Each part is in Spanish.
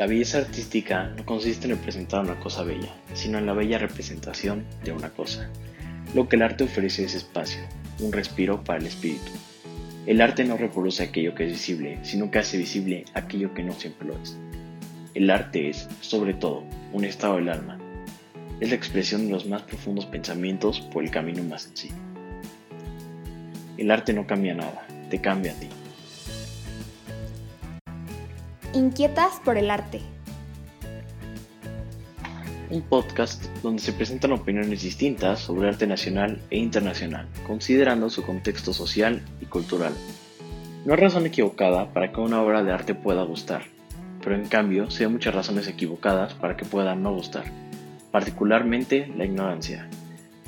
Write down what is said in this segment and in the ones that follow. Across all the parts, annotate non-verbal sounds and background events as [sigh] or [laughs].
La belleza artística no consiste en representar una cosa bella, sino en la bella representación de una cosa. Lo que el arte ofrece es espacio, un respiro para el espíritu. El arte no reproduce aquello que es visible, sino que hace visible aquello que no siempre lo es. El arte es, sobre todo, un estado del alma. Es la expresión de los más profundos pensamientos por el camino más sencillo. El arte no cambia nada, te cambia a ti. Inquietas por el arte. Un podcast donde se presentan opiniones distintas sobre arte nacional e internacional, considerando su contexto social y cultural. No hay razón equivocada para que una obra de arte pueda gustar, pero en cambio sí hay muchas razones equivocadas para que pueda no gustar, particularmente la ignorancia.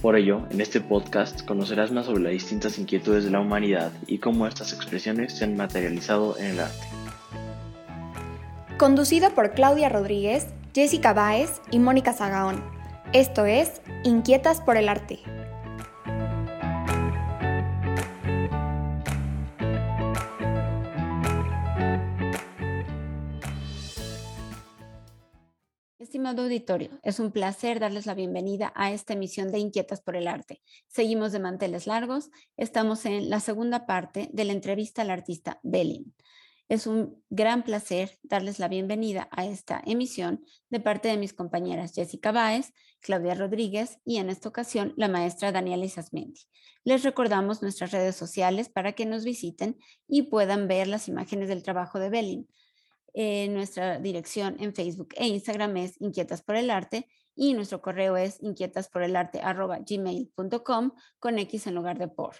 Por ello, en este podcast conocerás más sobre las distintas inquietudes de la humanidad y cómo estas expresiones se han materializado en el arte. Conducido por Claudia Rodríguez, Jessica Báez y Mónica Zagaón. Esto es Inquietas por el Arte. Estimado auditorio, es un placer darles la bienvenida a esta emisión de Inquietas por el Arte. Seguimos de manteles largos, estamos en la segunda parte de la entrevista al artista Belin. Es un gran placer darles la bienvenida a esta emisión de parte de mis compañeras Jessica Báez, Claudia Rodríguez y en esta ocasión la maestra Daniela Isasmendi. Les recordamos nuestras redes sociales para que nos visiten y puedan ver las imágenes del trabajo de Belin. Eh, nuestra dirección en Facebook e Instagram es Inquietas por el Arte y nuestro correo es inquietasporelarte.gmail.com con X en lugar de por.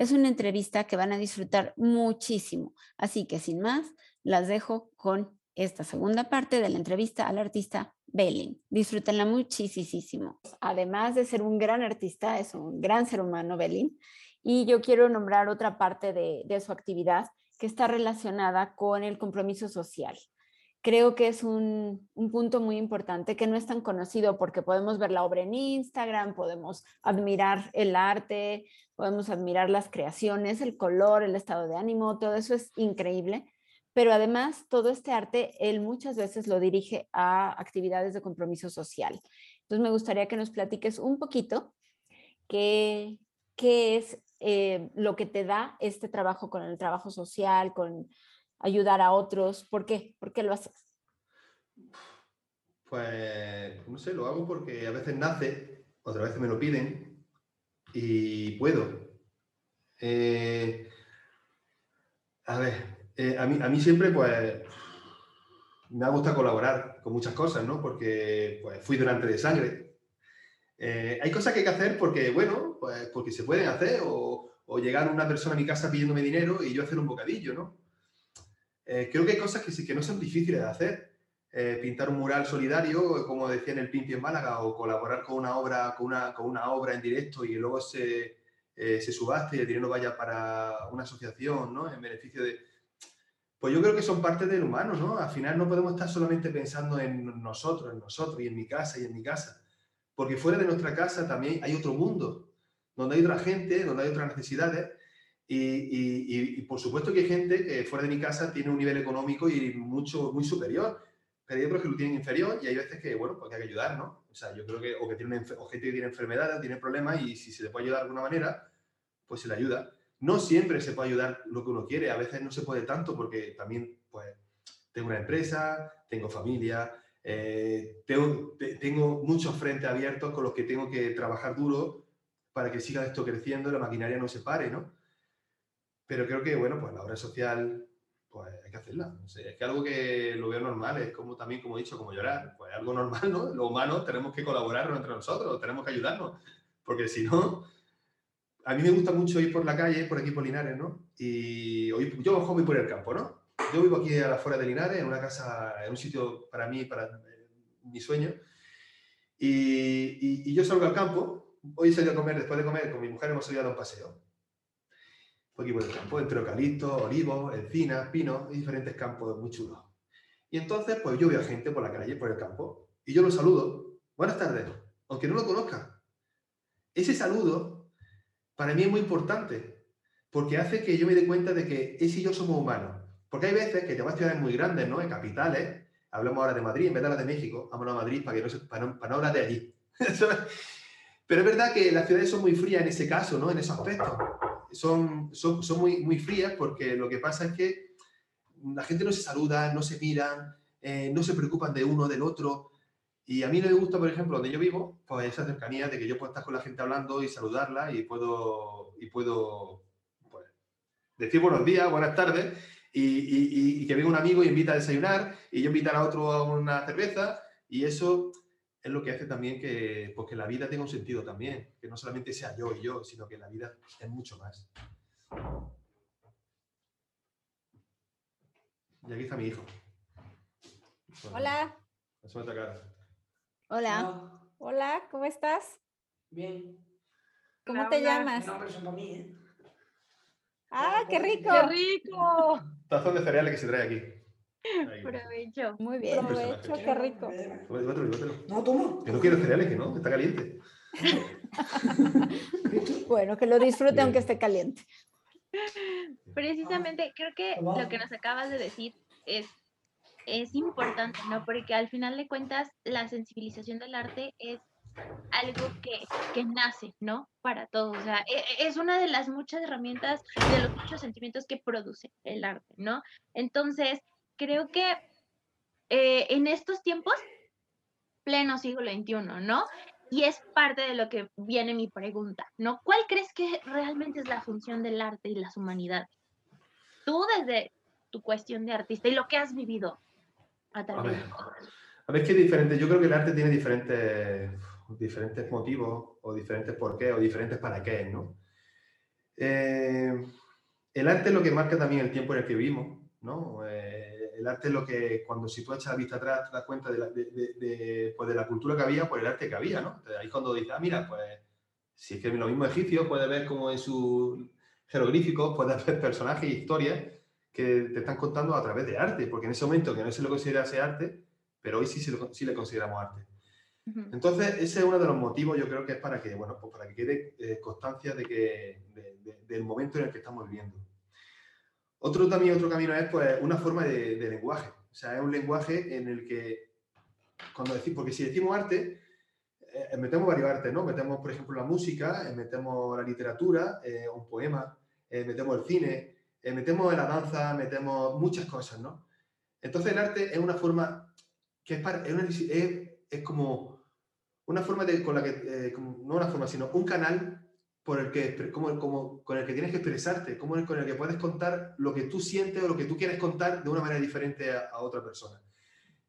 Es una entrevista que van a disfrutar muchísimo, así que sin más, las dejo con esta segunda parte de la entrevista al artista Belin. Disfrútenla muchísimo. Además de ser un gran artista, es un gran ser humano Belin. Y yo quiero nombrar otra parte de, de su actividad que está relacionada con el compromiso social creo que es un, punto muy importante que no es tan conocido porque podemos ver la obra en Instagram, podemos admirar el arte, podemos admirar las creaciones, el color, el estado de ánimo, todo eso es increíble. Pero además, todo este arte, él muchas veces lo dirige a actividades de compromiso social. Entonces, me gustaría que nos platiques un poquito qué, qué es eh, lo que te da este trabajo con el trabajo social, con ayudar a otros? ¿Por qué? ¿Por qué lo haces? Pues, no sé, lo hago porque a veces nace, otras veces me lo piden y puedo. Eh, a ver, eh, a, mí, a mí siempre, pues, me ha gustado colaborar con muchas cosas, ¿no? Porque pues, fui durante de sangre. Eh, hay cosas que hay que hacer porque, bueno, pues porque se pueden hacer o, o llegar una persona a mi casa pidiéndome dinero y yo hacer un bocadillo, ¿no? Eh, creo que hay cosas que sí que no son difíciles de hacer. Eh, pintar un mural solidario, como decía en el Pimpi en Málaga, o colaborar con una obra, con una, con una obra en directo y luego se, eh, se subaste y el dinero vaya para una asociación, ¿no? En beneficio de... Pues yo creo que son parte del humano, ¿no? Al final no podemos estar solamente pensando en nosotros, en nosotros y en mi casa y en mi casa. Porque fuera de nuestra casa también hay otro mundo, donde hay otra gente, donde hay otras necesidades y, por supuesto que hay gente que fuera de mi casa tiene un nivel económico y mucho, muy superior, pero hay otros que lo tienen inferior y hay veces que, bueno, pues hay que ayudar, ¿no? O sea, yo creo que, o que tiene gente que tiene enfermedades, tiene problemas y si se le puede ayudar de alguna manera, pues se le ayuda. No siempre se puede ayudar lo que uno quiere, a veces no se puede tanto porque también, pues, tengo una empresa, tengo familia, eh, tengo, tengo muchos frentes abiertos con los que tengo que trabajar duro para que siga esto creciendo y la maquinaria no se pare, ¿no? Pero creo que, bueno, pues la obra social, pues hay que hacerla. es que algo que lo veo normal, es como también, como he dicho, como llorar. Pues algo normal, ¿no? Los humanos tenemos que colaborar entre nosotros, tenemos que ayudarnos. Porque si no, a mí me gusta mucho ir por la calle, por aquí por Linares, ¿no? Y hoy, yo voy por el campo, ¿no? Yo vivo aquí a la fuera de Linares, en una casa, en un sitio para mí, para eh, mi sueño. Y, y, yo salgo al campo. Hoy salí a comer, después de comer, con mi mujer hemos salido a dar un paseo aquí por el campo, entre eucaliptos, olivos, encinas, pinos y diferentes campos muy chulos. Y entonces, pues yo veo gente por la calle, por el campo, y yo los saludo. Buenas tardes, aunque no lo conozca. Ese saludo, para mí es muy importante, porque hace que yo me dé cuenta de que ese y yo somos humanos. Porque hay veces que te vas a ciudades muy grandes, ¿no? En capitales, hablamos ahora de Madrid en vez de hablar de México, vamos a Madrid para, que no, para, no, para no hablar de allí. [laughs] Pero es verdad que las ciudades son muy frías en ese caso, ¿no? En ese aspecto. Son, son, son muy, muy frías porque lo que pasa es que la gente no se saluda, no se miran, eh, no se preocupan de uno del otro. Y a mí no me gusta, por ejemplo, donde yo vivo, pues esa cercanía de que yo puedo estar con la gente hablando y saludarla y puedo, y puedo pues, decir buenos días, buenas tardes y, y, que venga un amigo y invita a desayunar y yo invitar a otro a una cerveza y eso es lo que hace también que, pues, que la vida tenga un sentido también, que no solamente sea yo y yo, sino que la vida es mucho más. Y aquí está mi hijo. Hola. Hola. Hola, ¿cómo estás? Bien. ¿Cómo te llamas? No, pero son para mí, ¿eh? ¡Ah, qué rico! ¡Qué rico! Tazón de cereales que se trae aquí. Provecho. Muy bien, provecho, qué rico. No, toma. Que no quiero cereales, que no, que está caliente. [laughs] bueno, que lo disfrute aunque esté caliente. Precisamente, creo que lo que nos acabas de decir es, es importante, ¿no? Porque al final de cuentas, la sensibilización del arte es algo que, que, nace, ¿no? Para todos. O sea, e, e, es una de las muchas herramientas, de los muchos sentimientos que produce el arte, ¿no? Entonces, creo que eh, en estos tiempos, pleno siglo XXI, ¿no? Y es parte de lo que viene mi pregunta, ¿no? ¿Cuál crees que realmente es la función del arte y las humanidades? Tú desde tu cuestión de artista y lo que has vivido a a ver, A ver, es diferente. Yo creo que el arte tiene diferentes, diferentes motivos o diferentes por qué o diferentes para qué, ¿no? Eh, el arte es lo que marca también el tiempo en el que vivimos, ¿no? Eh, el arte es lo que, cuando si tú echas la vista atrás, te das cuenta de la, de, pues de la cultura que había por el arte que había, ¿no? Ahí cuando dices, ah, mira, pues si es que lo mismo egipcio, puedes ver como en sus jeroglíficos, puedes ver personajes e historias que te están contando a través de arte, porque en ese momento que no se lo considerase arte, pero hoy sí, sí le consideramos arte. Entonces, ese es uno de los motivos, yo creo que es para que, bueno, pues para que quede eh, constancia de que, del momento en el que estamos viviendo. Otro también, otro camino es pues una forma de, lenguaje. O sea, es un lenguaje en el que, cuando decimos, porque si decimos arte, eh, metemos varios artes, ¿no? Metemos, por ejemplo, la música, eh, metemos la literatura, eh, un poema, metemos el cine, metemos la danza, metemos muchas cosas, ¿no? Entonces el arte es una forma que es, para, es, es, como una forma de, con la que, no una forma, sino un canal por el que, como, como, con el que tienes que expresarte, como con el que puedes contar lo que tú sientes o lo que tú quieres contar de una manera diferente a, otra persona.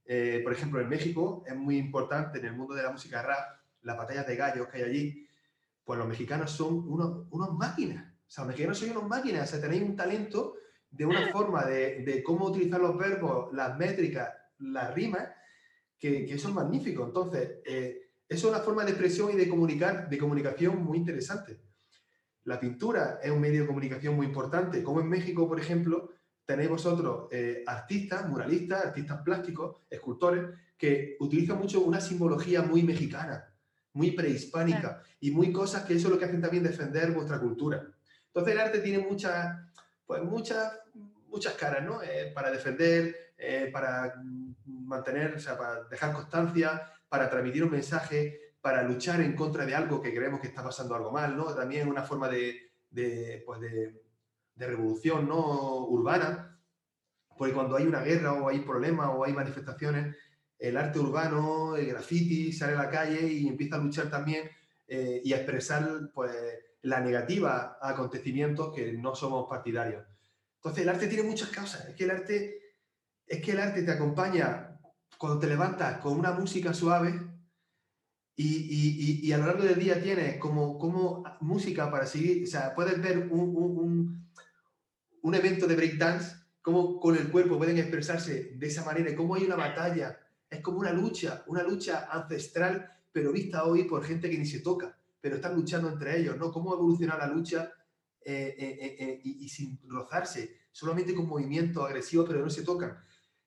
Eh, por ejemplo, en México es muy importante en el mundo de la música rap, las batallas de gallos que hay allí, pues los mexicanos son unos, unos máquinas. O sea, los mexicanos son unos máquinas, o sea, tenéis un talento de una forma de, de cómo utilizar los verbos, las métricas, las rimas, que, que son magníficos. Entonces, eh, es una forma de expresión y de, comunicar, de comunicación muy interesante. La pintura es un medio de comunicación muy importante, como en México, por ejemplo, tenéis vosotros eh, artistas, muralistas, artistas plásticos, escultores, que utilizan mucho una simbología muy mexicana, muy prehispánica, y muy cosas que eso es lo que hacen también defender vuestra cultura. Entonces el arte tiene muchas, pues muchas, muchas caras, ¿no? Eh, para defender, eh, para mantener, o sea, para dejar constancia, para transmitir un mensaje, para luchar en contra de algo que creemos que está pasando algo mal, ¿no? También una forma de, de, pues de, de revolución ¿no? urbana, porque cuando hay una guerra o hay problemas o hay manifestaciones, el arte urbano, el graffiti, sale a la calle y empieza a luchar también eh, y a expresar pues, la negativa a acontecimientos que no somos partidarios. Entonces el arte tiene muchas causas, es que el arte, es que el arte te acompaña cuando te levantas con una música suave y, y, y, a lo largo del día tienes como, como música para seguir, o sea, puedes ver un, un, un evento de breakdance, cómo con el cuerpo pueden expresarse de esa manera, cómo hay una batalla, es como una lucha, una lucha ancestral, pero vista hoy por gente que ni se toca, pero están luchando entre ellos, ¿no? Cómo evoluciona la lucha eh, eh, eh, y, y, sin rozarse, solamente con movimientos agresivos, pero no se tocan.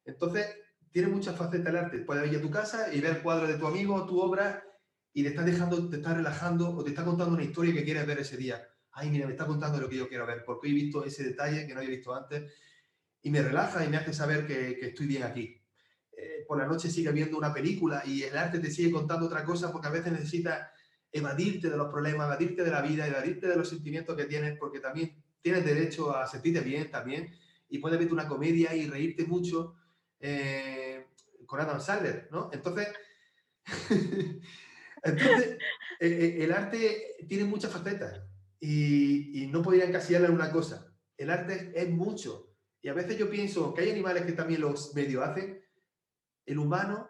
Entonces, tiene muchas facetas el arte. Puedes ir a tu casa y ver el cuadro de tu amigo, tu obra, y te estás dejando, te estás relajando o te está contando una historia que quieres ver ese día. Ay, mira, me está contando lo que yo quiero ver, porque he visto ese detalle que no había visto antes, y me relaja y me hace saber que, estoy bien aquí. eh, por la noche sigue viendo una película y el arte te sigue contando otra cosa porque a veces necesitas evadirte de los problemas, evadirte de la vida, evadirte de los sentimientos que tienes, porque también tienes derecho a sentirte bien también y puedes ver una comedia y reírte mucho eh, con Adam Sandler, ¿no? Entonces, [laughs] entonces el arte tiene muchas facetas y, no podría encasillarla en una cosa. El arte es mucho. Y a veces yo pienso que hay animales que también los medio hacen. El humano,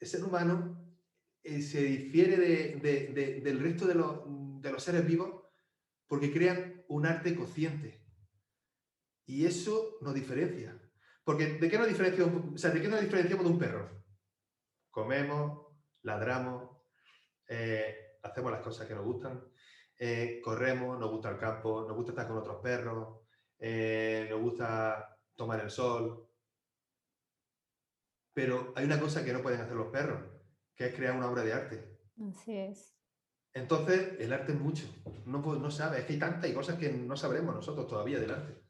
el ser humano, eh, se difiere del resto de de los seres vivos porque crean un arte consciente. Y eso nos diferencia. Porque ¿de qué nos diferenciamos, o sea, ¿de qué nos diferenciamos de un perro? Comemos, ladramos, eh, hacemos las cosas que nos gustan, eh, corremos, nos gusta el campo, nos gusta estar con otros perros, eh, nos gusta tomar el sol. Pero hay una cosa que no pueden hacer los perros, que es crear una obra de arte. Así es. Entonces, el arte es mucho. No, no sabe, es que hay tantas cosas que no sabremos nosotros todavía del arte.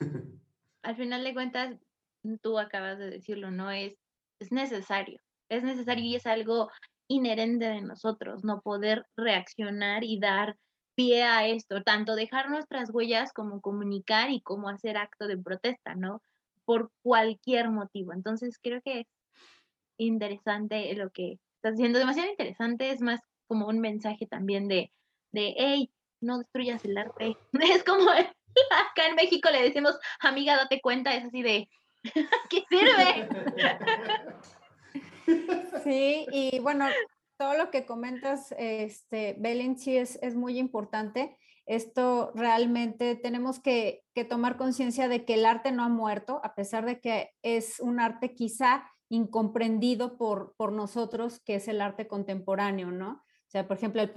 [laughs] Al final de cuentas, tú acabas de decirlo, ¿no? Es, es necesario. Es necesario y es algo inherente de nosotros, no poder reaccionar y dar pie a esto, tanto dejar nuestras huellas como comunicar y como hacer acto de protesta, ¿no? Por cualquier motivo. Entonces creo que es interesante lo que estás haciendo, demasiado interesante, es más como un mensaje también de, de hey, no destruyas el arte. [laughs] Es como acá en México le decimos, amiga, date cuenta, es así de, [laughs] ¿qué sirve? [laughs] Sí, y bueno, todo lo que comentas, este, Belén, sí es, es muy importante. Esto realmente tenemos que, que tomar conciencia de que el arte no ha muerto, a pesar de que es un arte quizá incomprendido por, por nosotros, que es el arte contemporáneo, ¿no? O sea, por ejemplo, el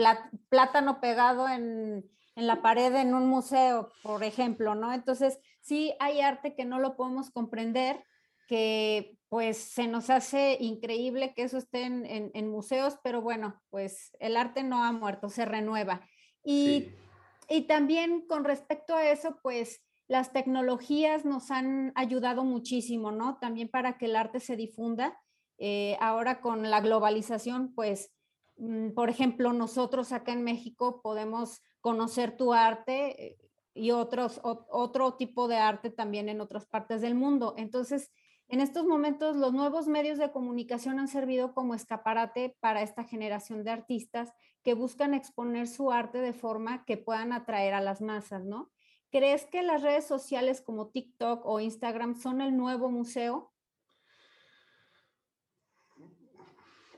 plátano pegado en, en la pared en un museo, por ejemplo, ¿no? Entonces, sí hay arte que no lo podemos comprender, que pues se nos hace increíble que eso esté en, museos, pero bueno, pues el arte no ha muerto, se renueva. Y, y también con respecto a eso, pues las tecnologías nos han ayudado muchísimo, ¿no? También para que el arte se difunda. Eh, ahora con la globalización, pues, mm, por ejemplo, nosotros acá en México podemos conocer tu arte eh, y otros, otro tipo de arte también en otras partes del mundo. Entonces, en estos momentos, los nuevos medios de comunicación han servido como escaparate para esta generación de artistas que buscan exponer su arte de forma que puedan atraer a las masas, ¿no? ¿Crees que las redes sociales como TikTok o Instagram son el nuevo museo?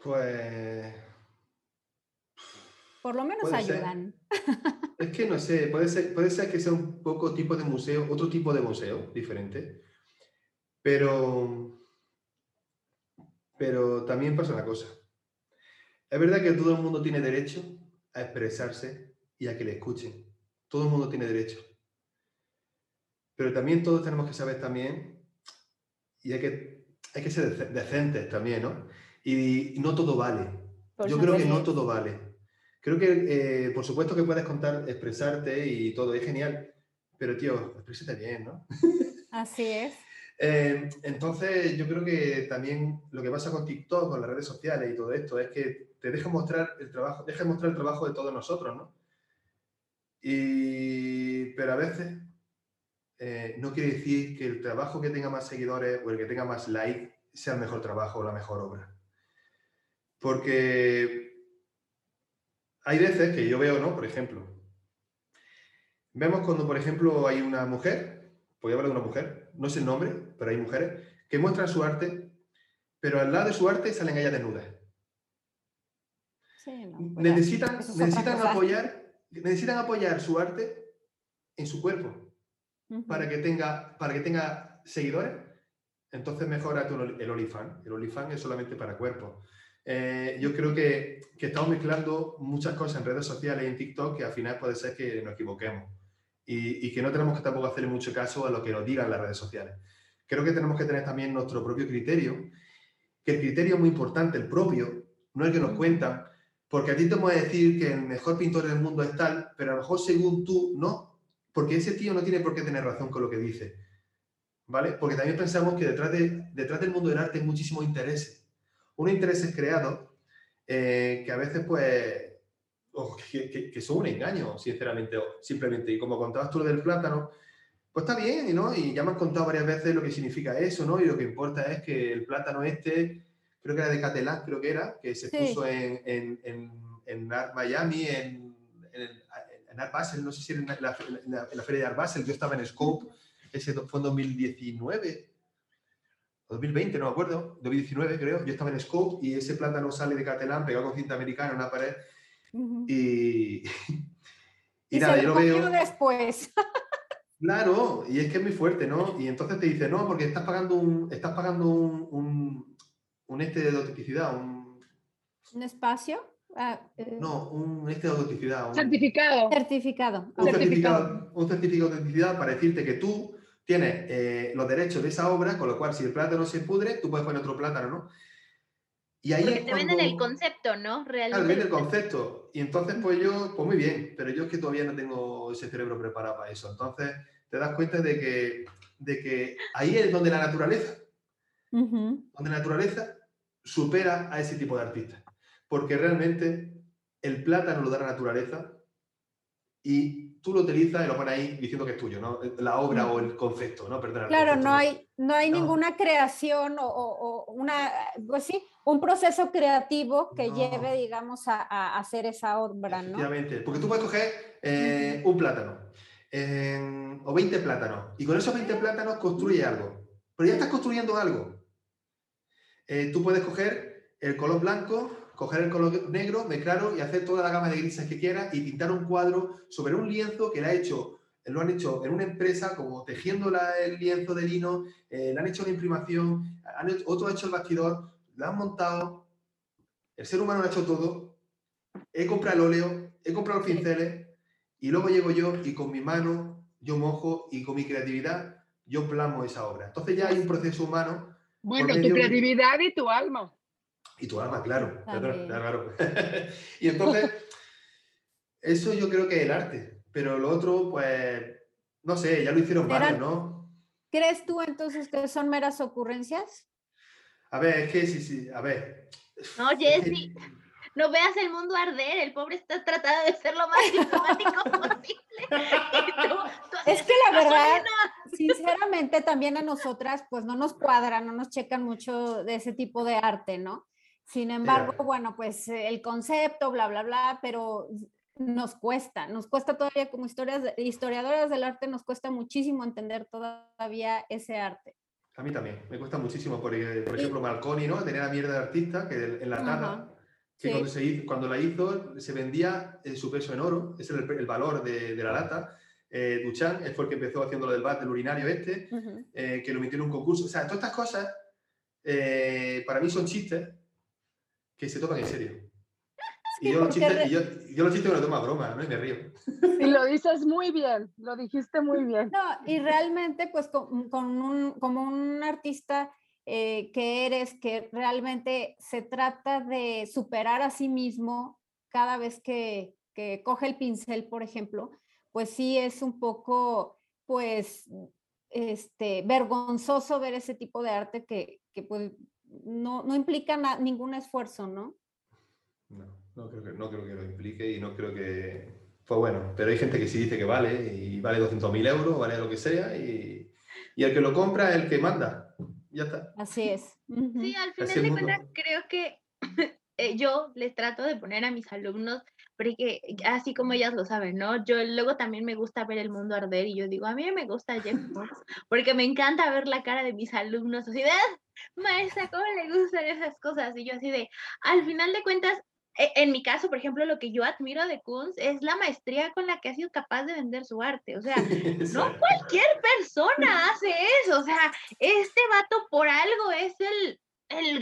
Pues... Por lo menos ayudan. [laughs] Es que no sé, puede ser, puede ser que sea un poco tipo de museo, otro tipo de museo diferente pero, pero también pasa una cosa. Es verdad que todo el mundo tiene derecho a expresarse y a que le escuchen. Todo el mundo tiene derecho. Pero también todos tenemos que saber también, y hay que, hay que ser decentes también, ¿no? Y, no todo vale. Yo creo que no todo vale. Creo que, eh, por supuesto que puedes contar, expresarte y todo, es genial, pero tío, exprésate bien, ¿no? [laughs] Así es. Eh, entonces, yo creo que también lo que pasa con TikTok, con las redes sociales y todo esto, es que te deja mostrar el trabajo, deja mostrar el trabajo de todos nosotros, ¿no? Y, pero a veces eh, no quiere decir que el trabajo que tenga más seguidores o el que tenga más like sea el mejor trabajo o la mejor obra. Porque hay veces que yo veo, ¿no? Por ejemplo, vemos cuando, por ejemplo, hay una mujer, voy a hablar de una mujer, no sé el nombre, pero hay mujeres que muestran su arte, pero al lado de su arte salen ellas desnudas. Sí, pues necesitan, necesitan apoyar, necesitan apoyar su arte en su cuerpo para, que tenga, para que tenga seguidores. Entonces mejora el OnlyFans. El OnlyFans es solamente para cuerpo. Eh, yo creo que, que, estamos mezclando muchas cosas en redes sociales y en TikTok que al final puede ser que nos equivoquemos y, que no tenemos que tampoco hacerle mucho caso a lo que nos digan las redes sociales. Creo que tenemos que tener también nuestro propio criterio, que el criterio es muy importante, el propio, no el que nos cuentan, porque a ti te puede decir que el mejor pintor del mundo es tal, pero a lo mejor según tú no, porque ese tío no tiene por qué tener razón con lo que dice. ¿vale? Porque también pensamos que detrás, de, detrás del mundo del arte hay muchísimos intereses. Unos intereses creados eh, que a veces, pues, que, son un engaño, sinceramente, o simplemente. Y como contabas tú lo del plátano, pues está bien, ¿no? Y ya me has contado varias veces lo que significa eso, ¿no? Y lo que importa es que el plátano este, creo que era de Catalán, creo que era, que se puso en, en, en, en Miami, en, en, Art Basel, no sé si era en la, feria de Art Basel, yo estaba en Scope, ese fue en 2019, 2020, no me acuerdo, 2019 creo, yo estaba en Scope y ese plátano sale de Catalán pegado con cinta americana en una pared [laughs] y, y, nada, yo lo veo. después. [laughs] Claro, y es que es muy fuerte, ¿no? Y entonces te dice, no, porque estás pagando un, estás pagando un, un, este de autenticidad, un... ¿Un espacio? Ah, eh. No, un este de autenticidad. Un, certificado. Certificado. Un certificado. Un certificado de autenticidad para decirte que tú tienes eh, los derechos de esa obra, con lo cual si el plátano se pudre, tú puedes poner otro plátano, ¿no? Y ahí Porque te venden el concepto, ¿no? Realmente. Claro, venden el concepto. Y entonces, pues yo, pues muy bien, pero yo es que todavía no tengo ese cerebro preparado para eso. Entonces, te das cuenta de que, de que ahí es donde la naturaleza, donde la naturaleza supera a ese tipo de artistas. Porque realmente el plátano lo da la naturaleza y tú lo utilizas y lo pones ahí diciendo que es tuyo, ¿no? La obra o el concepto, ¿no? Perdona, claro, no, hay, no hay ninguna creación o, una, pues sí, un proceso creativo que lleve, digamos, a, hacer esa obra, ¿no? Efectivamente, porque tú puedes coger eh, un plátano o 20 plátanos y con esos 20 plátanos construye algo, pero ya estás construyendo algo. Eh, tú puedes coger el color blanco, coger el color negro, mezclarlo y hacer toda la gama de grises que quieras y pintar un cuadro sobre un lienzo que le ha hecho, lo han hecho en una empresa como tejiendo el lienzo de lino, eh, le han hecho una imprimación, otro ha hecho el bastidor, lo han montado, el ser humano lo ha hecho todo, he comprado el óleo, he comprado los pinceles y luego llego yo y con mi mano yo mojo y con mi creatividad yo plasmo esa obra. Entonces ya hay un proceso humano. Bueno, tu creatividad y tu alma. Y tu alma, claro. claro, [laughs] y entonces, eso yo creo que es el arte. Pero lo otro, pues, no sé, ya lo hicieron varios, ¿no? ¿Crees tú entonces que son meras ocurrencias? A ver, es que sí, sí, a ver. No, Jessy, no veas el mundo arder, el pobre está tratando de ser lo más diplomático [laughs] posible. es que la verdad, sinceramente, también a nosotras, pues no nos cuadra, no nos checan mucho de ese tipo de arte, ¿no? Sin embargo, bueno, pues el concepto, bla, bla, bla, pero nos cuesta, nos cuesta todavía como historias, historiadoras del arte, nos cuesta muchísimo entender todavía ese arte. A mí también, me cuesta muchísimo, por, por ejemplo, Marconi, ¿no? Tenía la mierda de artista que en la tapa, que cuando, se hizo, cuando, la hizo se vendía su peso en oro, ese es el, valor de, de, la lata. Eh, Duchamp fue el que empezó haciendo lo del bat del urinario este, eh, que lo metió en un concurso. O sea, todas estas cosas eh, para mí son chistes, que se toman en serio. [laughs] y, yo los chistes, yo, los chistes me lo tomo a broma, ¿no? Y me río. Y lo dices muy bien, lo dijiste muy [laughs] bien. No, y realmente, pues, con, con un, como un artista eh, que eres, que realmente se trata de superar a sí mismo cada vez que, que coge el pincel, por ejemplo, pues sí es un poco, pues, este, vergonzoso ver ese tipo de arte que, que pues, no, no implica ningún esfuerzo, ¿no? No, no creo, que, no creo que lo implique y no creo que... Pues bueno, pero hay gente que sí dice que vale y vale 200.000 euros, vale lo que sea y, y, el que lo compra es el que manda. Ya está. Así es. Sí, al final de cuentas creo que [coughs] eh, yo les trato de poner a mis alumnos porque así como ellas lo saben, ¿no? Yo luego también me gusta ver el mundo arder y yo digo, a mí me gusta Jeff [laughs] porque me encanta ver la cara de mis alumnos así de, ah, maestra, ¿cómo le gustan esas cosas? Y yo así de, al final de cuentas, e, en mi caso, por ejemplo, lo que yo admiro de Kunz es la maestría con la que ha sido capaz de vender su arte. O sea, [laughs] no cualquier persona hace eso. O sea, este vato por algo es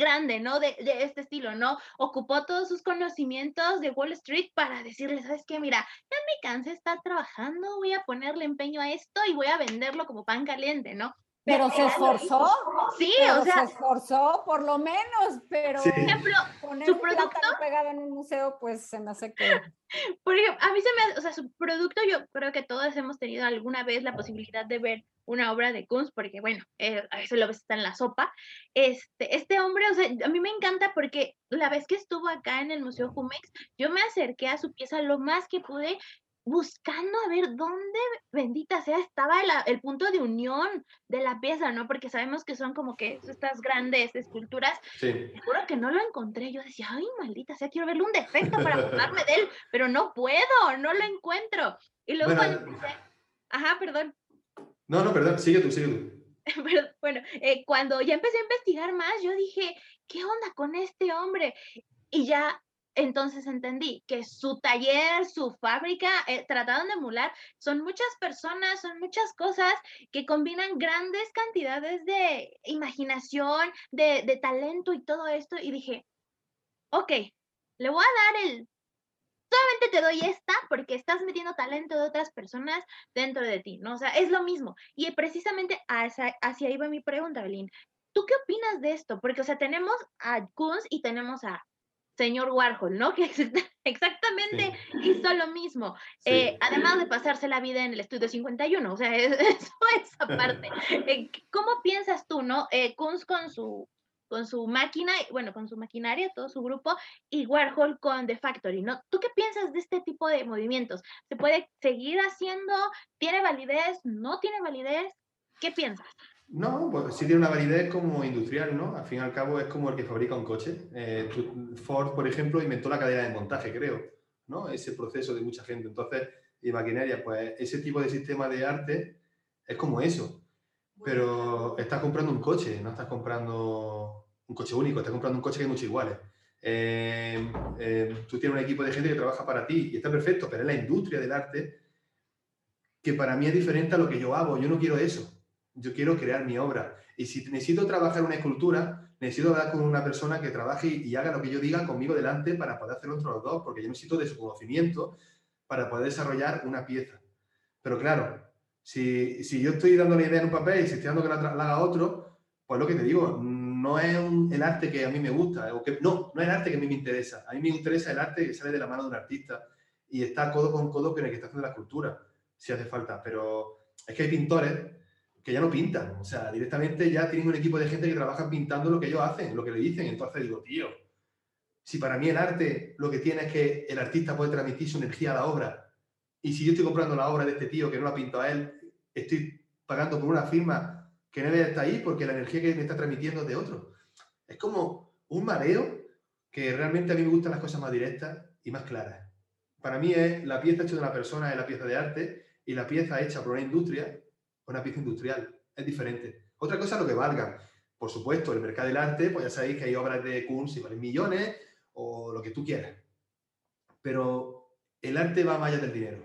grande, ¿no? De, de, este estilo, ¿no? Ocupó todos sus conocimientos de Wall Street para decirle, ¿sabes qué? Mira, ya mi cansé está trabajando, voy a ponerle empeño a esto y voy a venderlo como pan caliente, ¿no? Pero se esforzó. Sí, pero o sea, se esforzó por lo menos, pero Sí. por ejemplo, poner su producto- pegado en un museo, pues se me hace que [laughs] por ejemplo, a mí se me, hace- o sea, su producto, yo creo que todos hemos tenido alguna vez la posibilidad de ver una obra de Kunz, porque bueno, eh, a veces lo ves está en la sopa. Este, este hombre, o sea, a mí me encanta porque la vez que estuvo acá en el Museo Jumex, yo me acerqué a su pieza lo más que pude, buscando a ver dónde, bendita sea, estaba la- el punto de unión de la pieza, ¿no? Porque sabemos que son como que estas grandes esculturas Sí. te juro que no lo encontré. Yo decía, ay, maldita sea, quiero verle un defecto para burlarme de él, pero no puedo, no lo encuentro. Y luego Bueno, cuando empecé- ajá, perdón, No, no, perdón, sigue tú, sigue tú. [laughs] pero, bueno, eh, cuando ya empecé a investigar más, yo dije, ¿qué onda con este hombre? Y ya entonces entendí que su taller, su fábrica, eh, trataron de emular, son muchas personas, son muchas cosas que combinan grandes cantidades de imaginación, de, de talento y todo esto. Y dije, ok, le voy a dar el... Solamente te doy esta porque estás metiendo talento de otras personas dentro de ti, ¿no? O sea, es lo mismo. Y precisamente hacia, hacia ahí va mi pregunta, Belín. ¿Tú qué opinas de esto? Porque, o sea, tenemos a Kunz y tenemos a señor Warhol, ¿no? [laughs] Que exacta- exactamente hizo lo mismo. Sí. Eh, además de pasarse la vida en el estudio 51, o sea, [laughs] es- eso es aparte. [laughs] Eh, ¿Cómo piensas tú, no? Eh, Kunz con su, con su máquina, bueno, con su maquinaria, todo su grupo, y Warhol con The Factory, ¿no? ¿Tú qué piensas de este tipo de movimientos? ¿Se puede seguir haciendo? ¿Tiene validez? ¿No tiene validez? ¿Qué piensas? No, pues sí tiene una validez como industrial, ¿no? Al fin y al cabo es como el que fabrica un coche. Eh, Ford, por ejemplo, inventó la cadena de montaje, creo, ¿no? Ese proceso de mucha gente. Entonces, y maquinaria, pues ese tipo de sistema de arte es como eso. Pero estás comprando un coche, no estás comprando un coche único, estás comprando un coche que hay muchos iguales. Eh, eh, tú tienes un equipo de gente que trabaja para ti y está perfecto, pero es la industria del arte que para mí es diferente a lo que yo hago. Yo no quiero eso. Yo quiero crear mi obra. Y si necesito trabajar una escultura, necesito hablar con una persona que trabaje y, haga lo que yo diga conmigo delante para poder hacerlo entre los dos, porque yo necesito de su conocimiento para poder desarrollar una pieza. Pero claro, si, si yo estoy dando la idea en un papel y si estoy dando que la, la haga otro, pues lo que te digo, no es el arte que a mí me gusta, o que, no, no es el arte que a mí me interesa. A mí me interesa el arte que sale de la mano de un artista y está codo con codo con el que está haciendo la escultura, si hace falta. Pero es que hay pintores que ya no pintan, o sea, directamente ya tienen un equipo de gente que trabaja pintando lo que ellos hacen, lo que le dicen. Entonces digo, tío, si para mí el arte lo que tiene es que el artista puede transmitir su energía a la obra, y si yo estoy comprando la obra de este tío que no la pinto a él, estoy pagando por una firma que no debe estar ahí porque la energía que me está transmitiendo es de otro. Es como un mareo que realmente a mí me gustan las cosas más directas y más claras. Para mí es la pieza hecha de una persona es la pieza de arte y la pieza hecha por una industria una pieza industrial. Es diferente. Otra cosa es lo que valga. Por supuesto, el mercado del arte, pues ya sabéis que hay obras de Kunz y valen millones o lo que tú quieras. Pero el arte va más allá del dinero.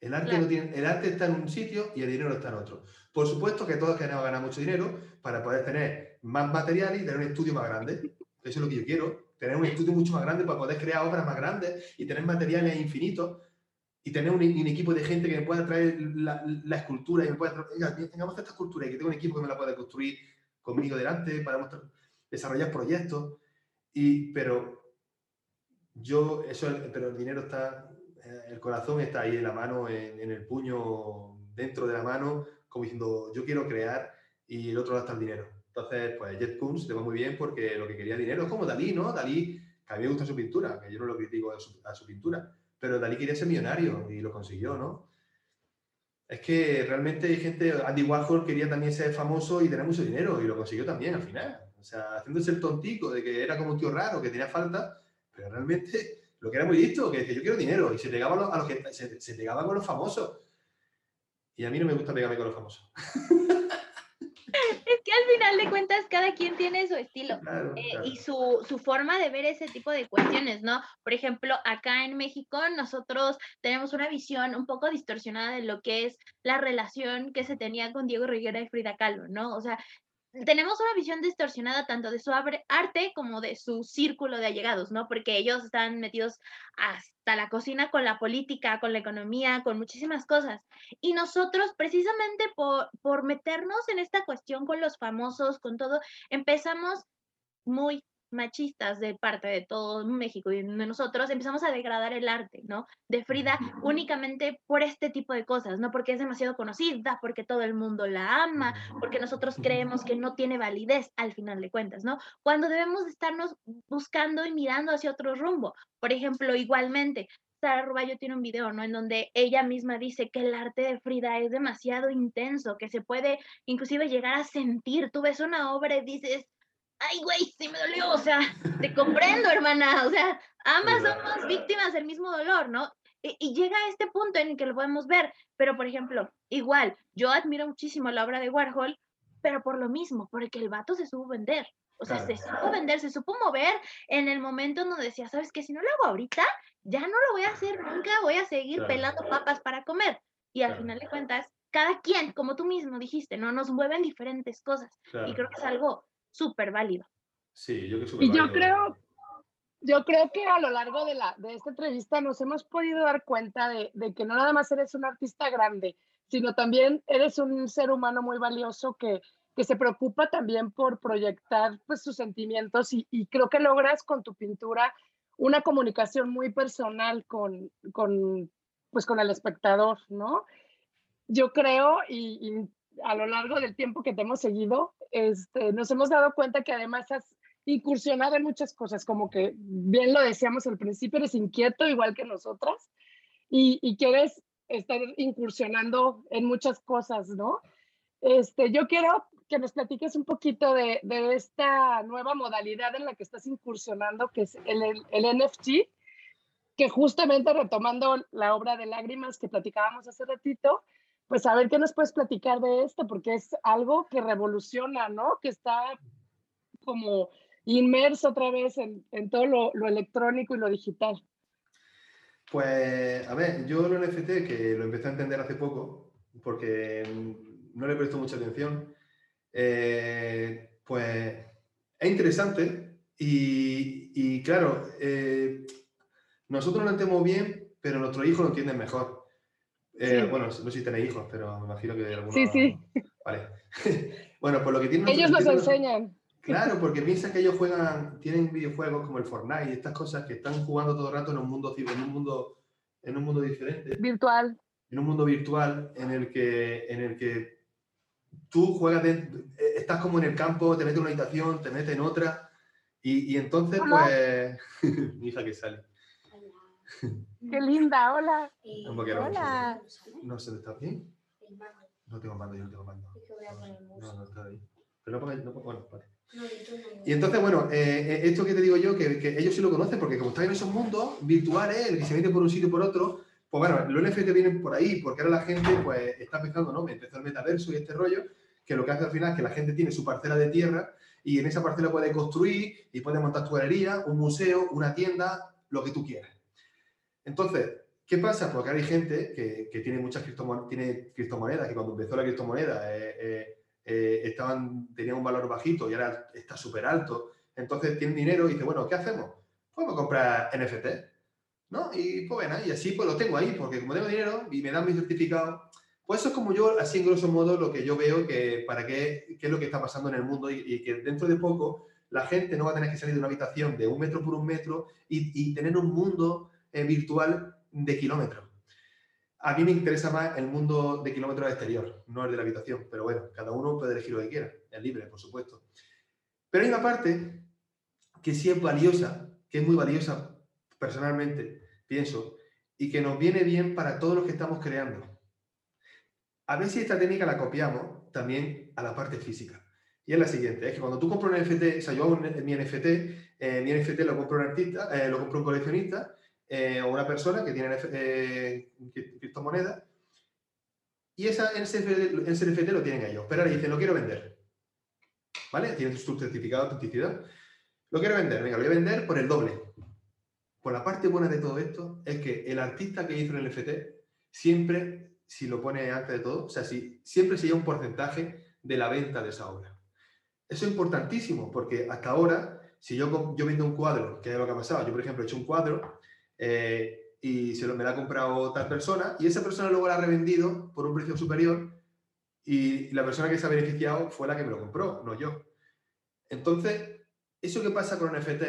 El arte, Claro. no tiene, el arte está en un sitio y el dinero está en otro. Por supuesto que todos queremos ganar mucho dinero para poder tener más material y tener un estudio más grande. Eso es lo que yo quiero. Tener un estudio mucho más grande para poder crear obras más grandes y tener materiales infinitos y tener un, un equipo de gente que me pueda traer la, la escultura y me pueda traer, "Oiga, tengamos esta escultura y que tenga un equipo que me la pueda construir conmigo delante para mostrar- desarrollar proyectos. Y, pero yo, eso, pero el dinero está, eh, el corazón está ahí en la mano, en, en el puño, dentro de la mano, como diciendo, yo quiero crear y el otro lado está el dinero. Entonces, pues Jet Koons le va muy bien porque lo que quería dinero es como Dalí, ¿no? Dalí, que a mí me gusta su pintura, que yo no lo critico a su, a su pintura, pero Dalí quería ser millonario y lo consiguió, ¿no? Es que realmente hay gente, Andy Warhol quería también ser famoso y tener mucho dinero y lo consiguió también al final. O sea, haciéndose el tontico de que era como un tío raro, que tenía falta, pero realmente lo que era muy listo, que yo quiero dinero y se pegaba a los, a los que se, se pegaba con los famosos. Y a mí no me gusta pegarme con los famosos. [laughs] Al final de cuentas cada quien tiene su estilo. Claro, eh, claro. y su, su forma de ver ese tipo de cuestiones, ¿no? Por ejemplo, acá en México nosotros tenemos una visión un poco distorsionada de lo que es la relación que se tenía con Diego Rivera y Frida Kahlo, ¿no? O sea, tenemos una visión distorsionada tanto de su arte como de su círculo de allegados, ¿no? Porque ellos están metidos hasta la cocina con la política, con la economía, con muchísimas cosas. Y nosotros, precisamente por, por meternos en esta cuestión con los famosos, con todo, empezamos muy machistas de parte de todo México y de nosotros, empezamos a degradar el arte, ¿no? De Frida únicamente por este tipo de cosas, ¿no? Porque es demasiado conocida, porque todo el mundo la ama, porque nosotros creemos que no tiene validez al final de cuentas, ¿no? Cuando debemos estarnos buscando y mirando hacia otro rumbo. Por ejemplo, igualmente, Sara Ruballo tiene un video, ¿no? En donde ella misma dice que el arte de Frida es demasiado intenso, que se puede inclusive llegar a sentir. Tú ves una obra y dices, ay, güey, sí me dolió, o sea, te comprendo, hermana, o sea, ambas somos víctimas del mismo dolor, ¿no? Y, llega a este punto en el que lo podemos ver, pero por ejemplo, igual, yo admiro muchísimo la obra de Warhol, pero por lo mismo, porque el vato se supo vender, o sea, se supo vender, se supo mover en el momento en donde decía, ¿sabes qué? Si no lo hago ahorita, ya no lo voy a hacer nunca, voy a seguir pelando papas para comer. Y al final de cuentas, cada quien, como tú mismo dijiste, ¿no? Nos mueven diferentes cosas. Y creo que es algo súper válido. Sí, yo creo que Y yo creo, yo creo que a lo largo de, la, de esta entrevista nos hemos podido dar cuenta de, de, que no nada más eres un artista grande, sino también eres un ser humano muy valioso que, que se preocupa también por proyectar pues, sus sentimientos y, y, creo que logras con tu pintura una comunicación muy personal con, con, pues, con el espectador, ¿no? Yo creo, y, y a lo largo del tiempo que te hemos seguido, este, nos hemos dado cuenta que además has incursionado en muchas cosas, como que bien lo decíamos al principio, eres inquieto igual que nosotras y, y quieres estar incursionando en muchas cosas, ¿no? Este, yo quiero que nos platiques un poquito de, de, esta nueva modalidad en la que estás incursionando, que es el, el, el, NFT, que justamente retomando la obra de lágrimas que platicábamos hace ratito, pues a ver qué nos puedes platicar de esto, porque es algo que revoluciona, ¿no? Que está como inmerso otra vez en, todo lo, electrónico y lo digital. Pues, a ver, yo lo NFT, que lo empecé a entender hace poco, porque no le presto mucha atención, eh, pues es interesante y, y claro, eh, nosotros lo entendemos bien, pero nuestros hijos lo entienden mejor. Eh, bueno, no sé si tenéis hijos, pero me imagino que algunos... Sí, sí. Vale. [laughs] bueno, pues lo que tienen... Ellos nos enseñan. Claro, porque piensan que ellos juegan, tienen videojuegos como el Fortnite y estas cosas que están jugando todo el rato en un mundo, en un mundo, en un mundo diferente. Virtual. En un mundo virtual en el que, en el que tú juegas, eh, estás como en el campo, te metes en una habitación, te metes en otra y, y entonces pues... [laughs] Mi hija que sale. [laughs] Qué linda, hola. hola. No sé, ¿está bien? No tengo mando, yo no tengo mando. No, no está ahí. Pero no no bueno, vale. Y entonces, bueno, eh, eh, esto que te digo yo, que, que, ellos sí lo conocen, porque como están en esos mundos virtuales, el que se mete por un sitio y por otro, pues bueno, los NFT vienen por ahí, porque ahora la gente pues está empezando, ¿no? Empezó el metaverso y este rollo, que lo que hace al final es que la gente tiene su parcela de tierra y en esa parcela puede construir y puede montar tu galería, un museo, una tienda, lo que tú quieras. Entonces, ¿qué pasa? Porque hay gente que, tiene muchas criptomonedas, tiene que cuando empezó la criptomoneda eh, eh, eh, estaban, tenían un valor bajito y ahora está súper alto. Entonces tienen dinero y dice, bueno, ¿qué hacemos? Pues comprar NFT, ¿no? Y pues bueno, y así pues lo tengo ahí, porque como tengo dinero y me dan mi certificado, pues eso es como yo, así en grosso modo, lo que yo veo que para qué, qué es lo que está pasando en el mundo y, que dentro de poco la gente no va a tener que salir de una habitación de un metro por un metro y tener un mundo eh, virtual de kilómetros. A mí me interesa más el mundo de kilómetros exterior, no el de la habitación, pero bueno, cada uno puede elegir lo que quiera, es libre, por supuesto. Pero hay una parte que sí es valiosa, que es muy valiosa personalmente, pienso, y que nos viene bien para todos los que estamos creando. A ver si esta técnica la copiamos también a la parte física. Y es la siguiente, es que cuando tú compras un NFT, o sea, yo mi NFT, eh, mi NFT lo compro un artista, eh, lo compro un coleccionista, eh, o una persona que tiene eh, criptomonedas y esa, ese, NFT lo tienen ellos. Pero ahora dicen, lo quiero vender. ¿Vale? Tienen su certificado de autenticidad. Lo quiero vender. Venga, lo voy a vender por el doble. Pues la parte buena de todo esto es que el artista que hizo el NFT siempre, si lo pone antes de todo, o sea, si, siempre se lleva un porcentaje de la venta de esa obra. Eso es importantísimo, porque hasta ahora, si yo, yo vendo un cuadro, que es lo que ha pasado, yo por ejemplo he hecho un cuadro eh, y se lo, me lo ha comprado tal persona y esa persona luego lo ha revendido por un precio superior y la persona que se ha beneficiado fue la que me lo compró, no yo. Entonces, eso que pasa con NFT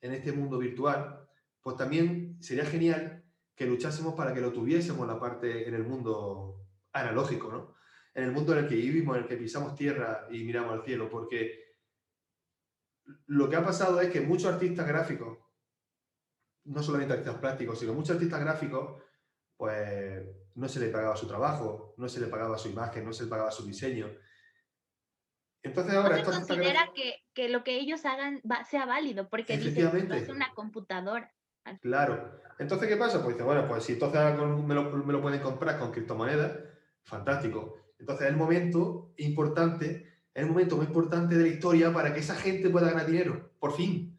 en este mundo virtual, pues también sería genial que luchásemos para que lo tuviésemos la parte en el mundo analógico, ¿no? En el mundo en el que vivimos, en el que pisamos tierra y miramos al cielo, porque lo que ha pasado es que muchos artistas gráficos, no solamente artistas plásticos, sino muchos artistas gráficos, pues no se le pagaba su trabajo, no se le pagaba su imagen, no se le pagaba su diseño. Entonces ahora... No se considera que, que, lo que ellos hagan sea válido, porque dice, es una computadora. Claro. Entonces, ¿qué pasa? Pues dice, bueno, pues si entonces me lo, me lo pueden comprar con criptomonedas, fantástico. Entonces es el momento importante, es el momento muy importante de la historia para que esa gente pueda ganar dinero, por fin.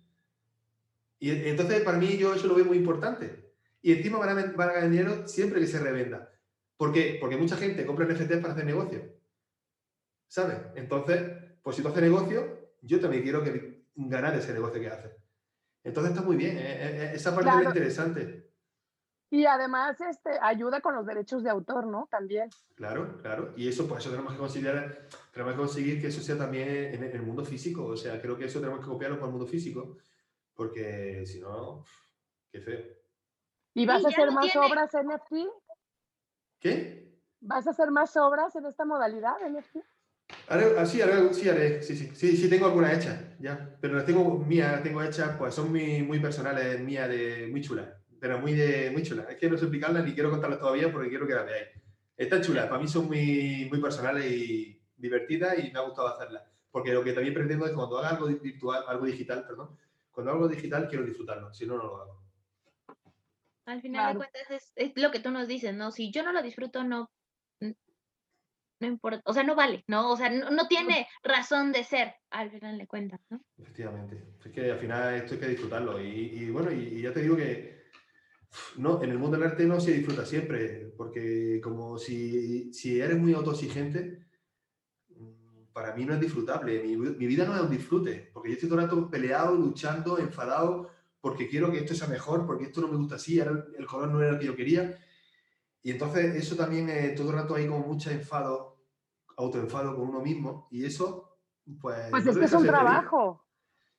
Y entonces para mí yo eso lo veo muy importante. Y encima van a, van a ganar dinero siempre que se revenda. ¿Por qué? Porque mucha gente compra NFTs para hacer negocio. ¿Sabes? Entonces, pues si tú haces negocio, yo también quiero que ganar ese negocio que haces. Entonces está muy bien, ¿eh? Eh, eh, esa parte es interesante. Y además este, ayuda con los derechos de autor, ¿no? También. Claro, claro. Y eso, pues eso tenemos que considerar, tenemos que conseguir que eso sea también en, el mundo físico. O sea, creo que eso tenemos que copiarlo para el mundo físico, porque si no, qué feo. ¿Y vas a hacer más obras en NFT? ¿Qué? ¿Vas a hacer más obras en esta modalidad NFT? Haré, ah, sí, haré, sí, haré, sí, sí, sí, sí, tengo algunas hechas, ya, pero las tengo mías, tengo hechas, pues son muy, muy personales, mías, de, muy chulas, pero muy, de, muy chulas. Es que no sé explicarlas ni quiero contarlas todavía porque quiero que las veáis. Están chulas, para mí son muy, muy personales y divertidas y me ha gustado hacerlas, porque lo que también pretendo es cuando haga algo virtual, algo digital, perdón, cuando hago algo digital quiero disfrutarlo, si no, no lo hago. Al final de cuentas es, es, lo que tú nos dices, ¿no? Si yo no lo disfruto, no, no importa, o sea, no vale, ¿no? O sea, no, tiene razón de ser, al final de cuentas, ¿no? Efectivamente, es que al final esto hay que disfrutarlo y, bueno, y, ya te digo que no, en el mundo del arte no se disfruta siempre, porque como si, si eres muy autoexigente, para mí no es disfrutable, mi, mi, vida no es un disfrute, porque yo estoy todo el rato peleado, luchando, enfadado, porque quiero que esto sea mejor, porque esto no me gusta así, el color no era el que yo quería, y entonces eso también es todo el rato hay como mucho enfado, autoenfado con uno mismo y eso pues... Pues es que es un trabajo.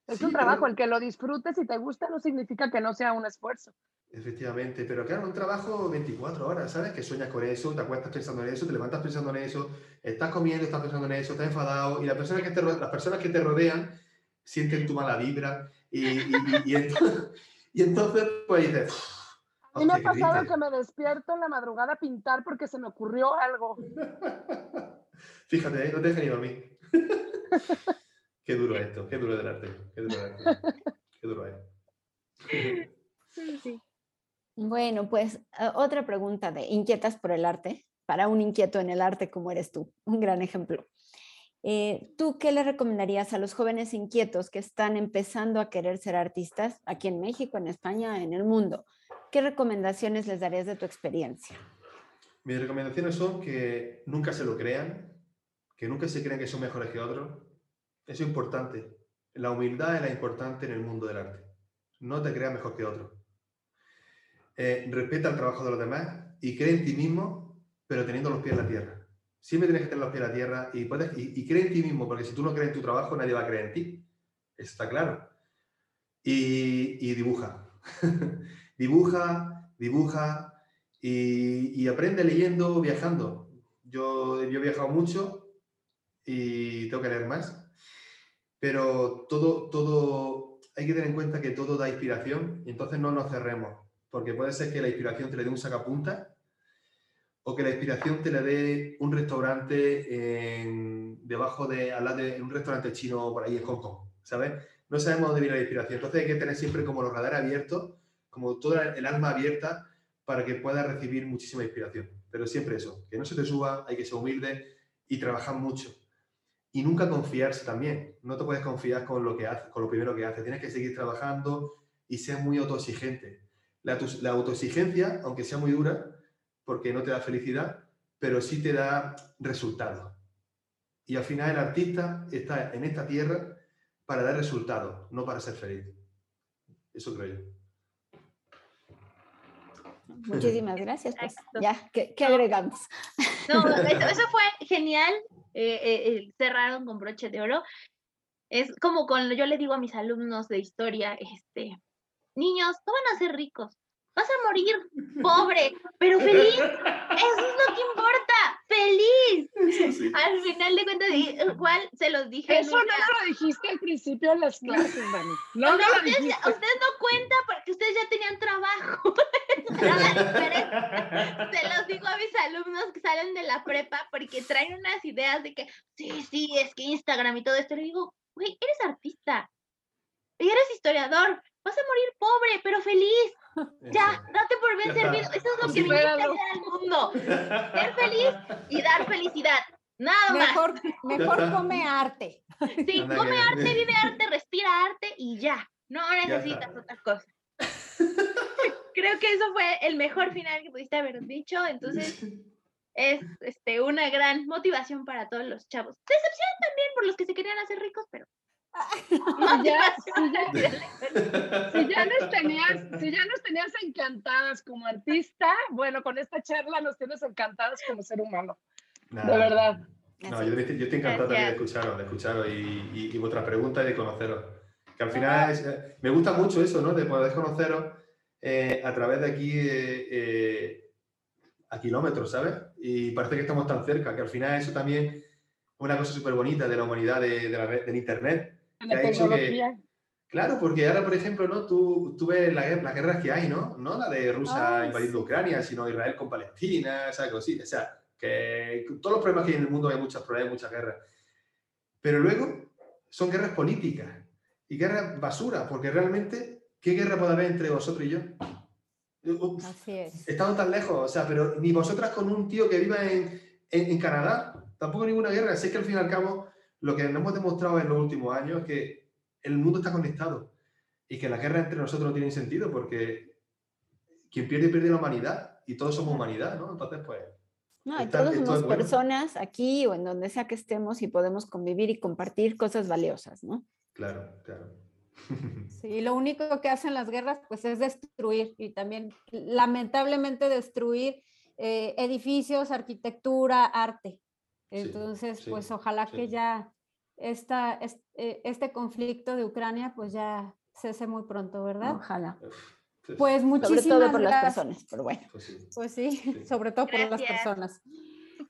Es un trabajo, el que lo disfrutes y te gusta no significa que no sea un esfuerzo. Efectivamente, pero claro, un trabajo 24 horas, ¿sabes? Que sueñas con eso, te acuestas pensando en eso, te levantas pensando en eso, estás comiendo, estás pensando en eso, estás enfadado y las personas que te, las personas que te rodean sienten tu mala vibra y, y, y, entonces, [laughs] y entonces, pues dices, a mí me ha pasado que me despierto en la madrugada a pintar porque se me ocurrió algo. [laughs] Fíjate, ¿eh? no te dejes ni dormir. [laughs] qué duro esto, qué duro del arte, qué duro, qué duro es. Sí. Bueno, pues eh, otra pregunta de inquietas por el arte, para un inquieto en el arte como eres tú, un gran ejemplo. Eh, ¿Tú qué le recomendarías a los jóvenes inquietos que están empezando a querer ser artistas aquí en México, en España, en el mundo? ¿qué recomendaciones les darías de tu experiencia? Mis recomendaciones son que nunca se lo crean, que nunca se crean que son mejores que otros. Eso es importante. La humildad es la importante en el mundo del arte. No te creas mejor que otro. Eh, respeta el trabajo de los demás y cree en ti mismo, pero teniendo los pies en la tierra. Siempre tienes que tener los pies en la tierra y, puedes, y, cree en ti mismo, porque si tú no crees en tu trabajo, nadie va a creer en ti. Eso está claro. Y, y dibuja. [laughs] dibuja, dibuja y, aprende leyendo, viajando. Yo, yo he viajado mucho y tengo que leer más, pero todo, todo, hay que tener en cuenta que todo da inspiración y entonces no nos cerremos, porque puede ser que la inspiración te le dé un sacapunta o que la inspiración te le dé un restaurante debajo de, al lado de un restaurante chino por ahí en Hong Kong, ¿sabes? No sabemos dónde viene la inspiración, entonces hay que tener siempre como los radares abiertos como toda el alma abierta para que pueda recibir muchísima inspiración. Pero siempre eso, que no se te suba, hay que ser humilde y trabajar mucho. Y nunca confiarse también. No te puedes confiar con lo que haces, con lo primero que haces. Tienes que seguir trabajando y ser muy autoexigente. La, la autoexigencia, aunque sea muy dura, porque no te da felicidad, pero sí te da resultado. Y al final el artista está en esta tierra para dar resultados, no para ser feliz. Eso creo yo. Muchísimas gracias. Pues. Ya, ¿qué, agregamos? No, eso, fue genial. Eh, eh, cerraron con broche de oro. Es como cuando yo le digo a mis alumnos de historia, este, niños, no van a ser ricos, vas a morir pobre, pero feliz. Eso es lo que importa, feliz. Al final de cuentas, igual se los dije. Eso no lo dijiste al principio de las clases, Dani. No, no, lo ustedes, dijiste. ustedes no cuentan porque ustedes ya tenían trabajo. [laughs] se los digo a mis alumnos que salen de la prepa porque traen unas ideas de que, sí, sí, es que Instagram y todo esto. Le digo, güey, eres artista y eres historiador, vas a morir pobre, pero feliz. Ya, date por bien servido. Eso es lo que viniste a hacer al mundo. Ser feliz y dar felicidad. Nada mejor, más. Mejor come arte. Sí, come arte, vive arte, respira arte y ya. No necesitas otras cosas. [laughs] Creo que eso fue el mejor final que pudiste haber dicho. Entonces, es este, una gran motivación para todos los chavos. Decepción también por los que se querían hacer ricos, pero [laughs] ya, si, ya, nos tenías, si ya nos tenías encantadas como artista, bueno, con esta charla nos tienes encantadas como ser humano. de verdad. No, yo, yo, estoy encantado también de escucharos, de escucharos y, y, y, vuestra pregunta y de conoceros. Que al final eh, me gusta mucho eso, ¿no? De poder conoceros eh, a través de aquí eh, a kilómetros, ¿sabes? Y parece que estamos tan cerca, que al final eso también es una cosa súper bonita de la humanidad de, de la, del Internet claro, porque ahora, por ejemplo, ¿no? Tú, tú ves la, las guerras que hay, ¿no? No la de Rusia invadiendo Ucrania, sino Israel con Palestina, esa cosita. O sea, que todos los problemas que hay en el mundo hay muchos problemas, muchas guerras. Pero luego son guerras políticas y guerras basura, porque realmente, ¿qué guerra puede haber entre vosotros y yo? Así es. Estamos tan lejos, o sea, pero ni vosotras con un tío que viva en, en, en Canadá, tampoco ninguna guerra. Así que al fin y al cabo, lo que nos hemos demostrado en los últimos años es que el mundo está conectado y que la guerra entre nosotros no tiene sentido porque quien pierde, pierde la humanidad y todos somos humanidad, ¿no? Entonces, pues... No, y todos somos personas aquí o en donde sea que estemos y podemos convivir y compartir cosas valiosas, ¿no? Claro, claro. [laughs] Sí, lo único que hacen las guerras pues es destruir y también lamentablemente destruir eh, edificios, arquitectura, arte. Entonces, pues ojalá que ya esta, este, este, conflicto de Ucrania pues ya cese muy pronto, ¿verdad? Ojalá. Pues muchísimas sobre todo por las personas, pero bueno. Pues sí, pues [laughs] sobre todo por las personas.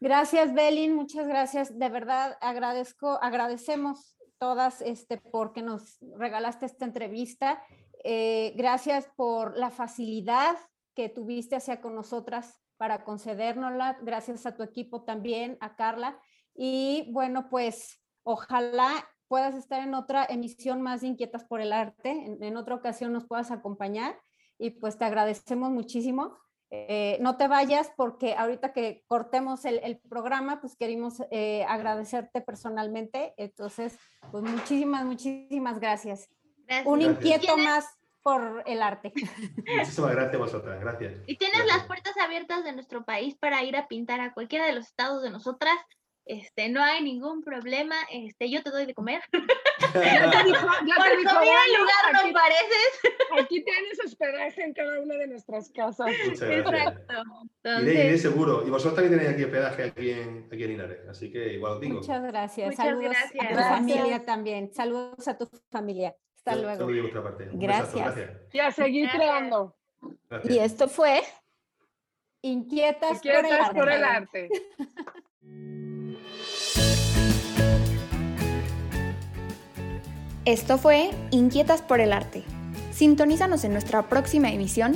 Gracias, Belin, muchas gracias. De verdad agradezco, agradecemos todas este, porque nos regalaste esta entrevista. Eh, gracias por la facilidad que tuviste hacia con nosotras para concedérnosla, gracias a tu equipo también, a Carla. Y bueno, pues ojalá puedas estar en otra emisión más de Inquietas por el Arte, en, otra ocasión nos puedas acompañar y pues te agradecemos muchísimo. Eh, no te vayas porque ahorita que cortemos el, programa, pues queremos eh, agradecerte personalmente. Entonces, pues muchísimas, muchísimas gracias. Un inquieto más por el arte. Muchísimas gracias a vosotras, gracias. Y tienes las puertas abiertas de nuestro país para ir a pintar a cualquiera de los estados de nosotras. Este, no hay ningún problema, este, yo te doy de comer. [laughs] [laughs] ya te dijo, ya Por te dijo, comida en lugar no pareces. Aquí tienes hospedaje en cada una de nuestras casas. Muchas gracias. Entonces... Iré, iré seguro. Y vosotros también tenéis aquí hospedaje aquí en, aquí en Linares, así que igual os digo. Muchas gracias. Muchas Saludos gracias. a tu familia también. Saludos a tu familia. Hasta luego. Parte. Un Gracias. besazo, gracias. Y a seguir Gracias. creando. Gracias. Y esto fue Inquietas, Inquietas por el arte. por el arte. Esto fue Inquietas por el Arte. Sintonízanos en nuestra próxima emisión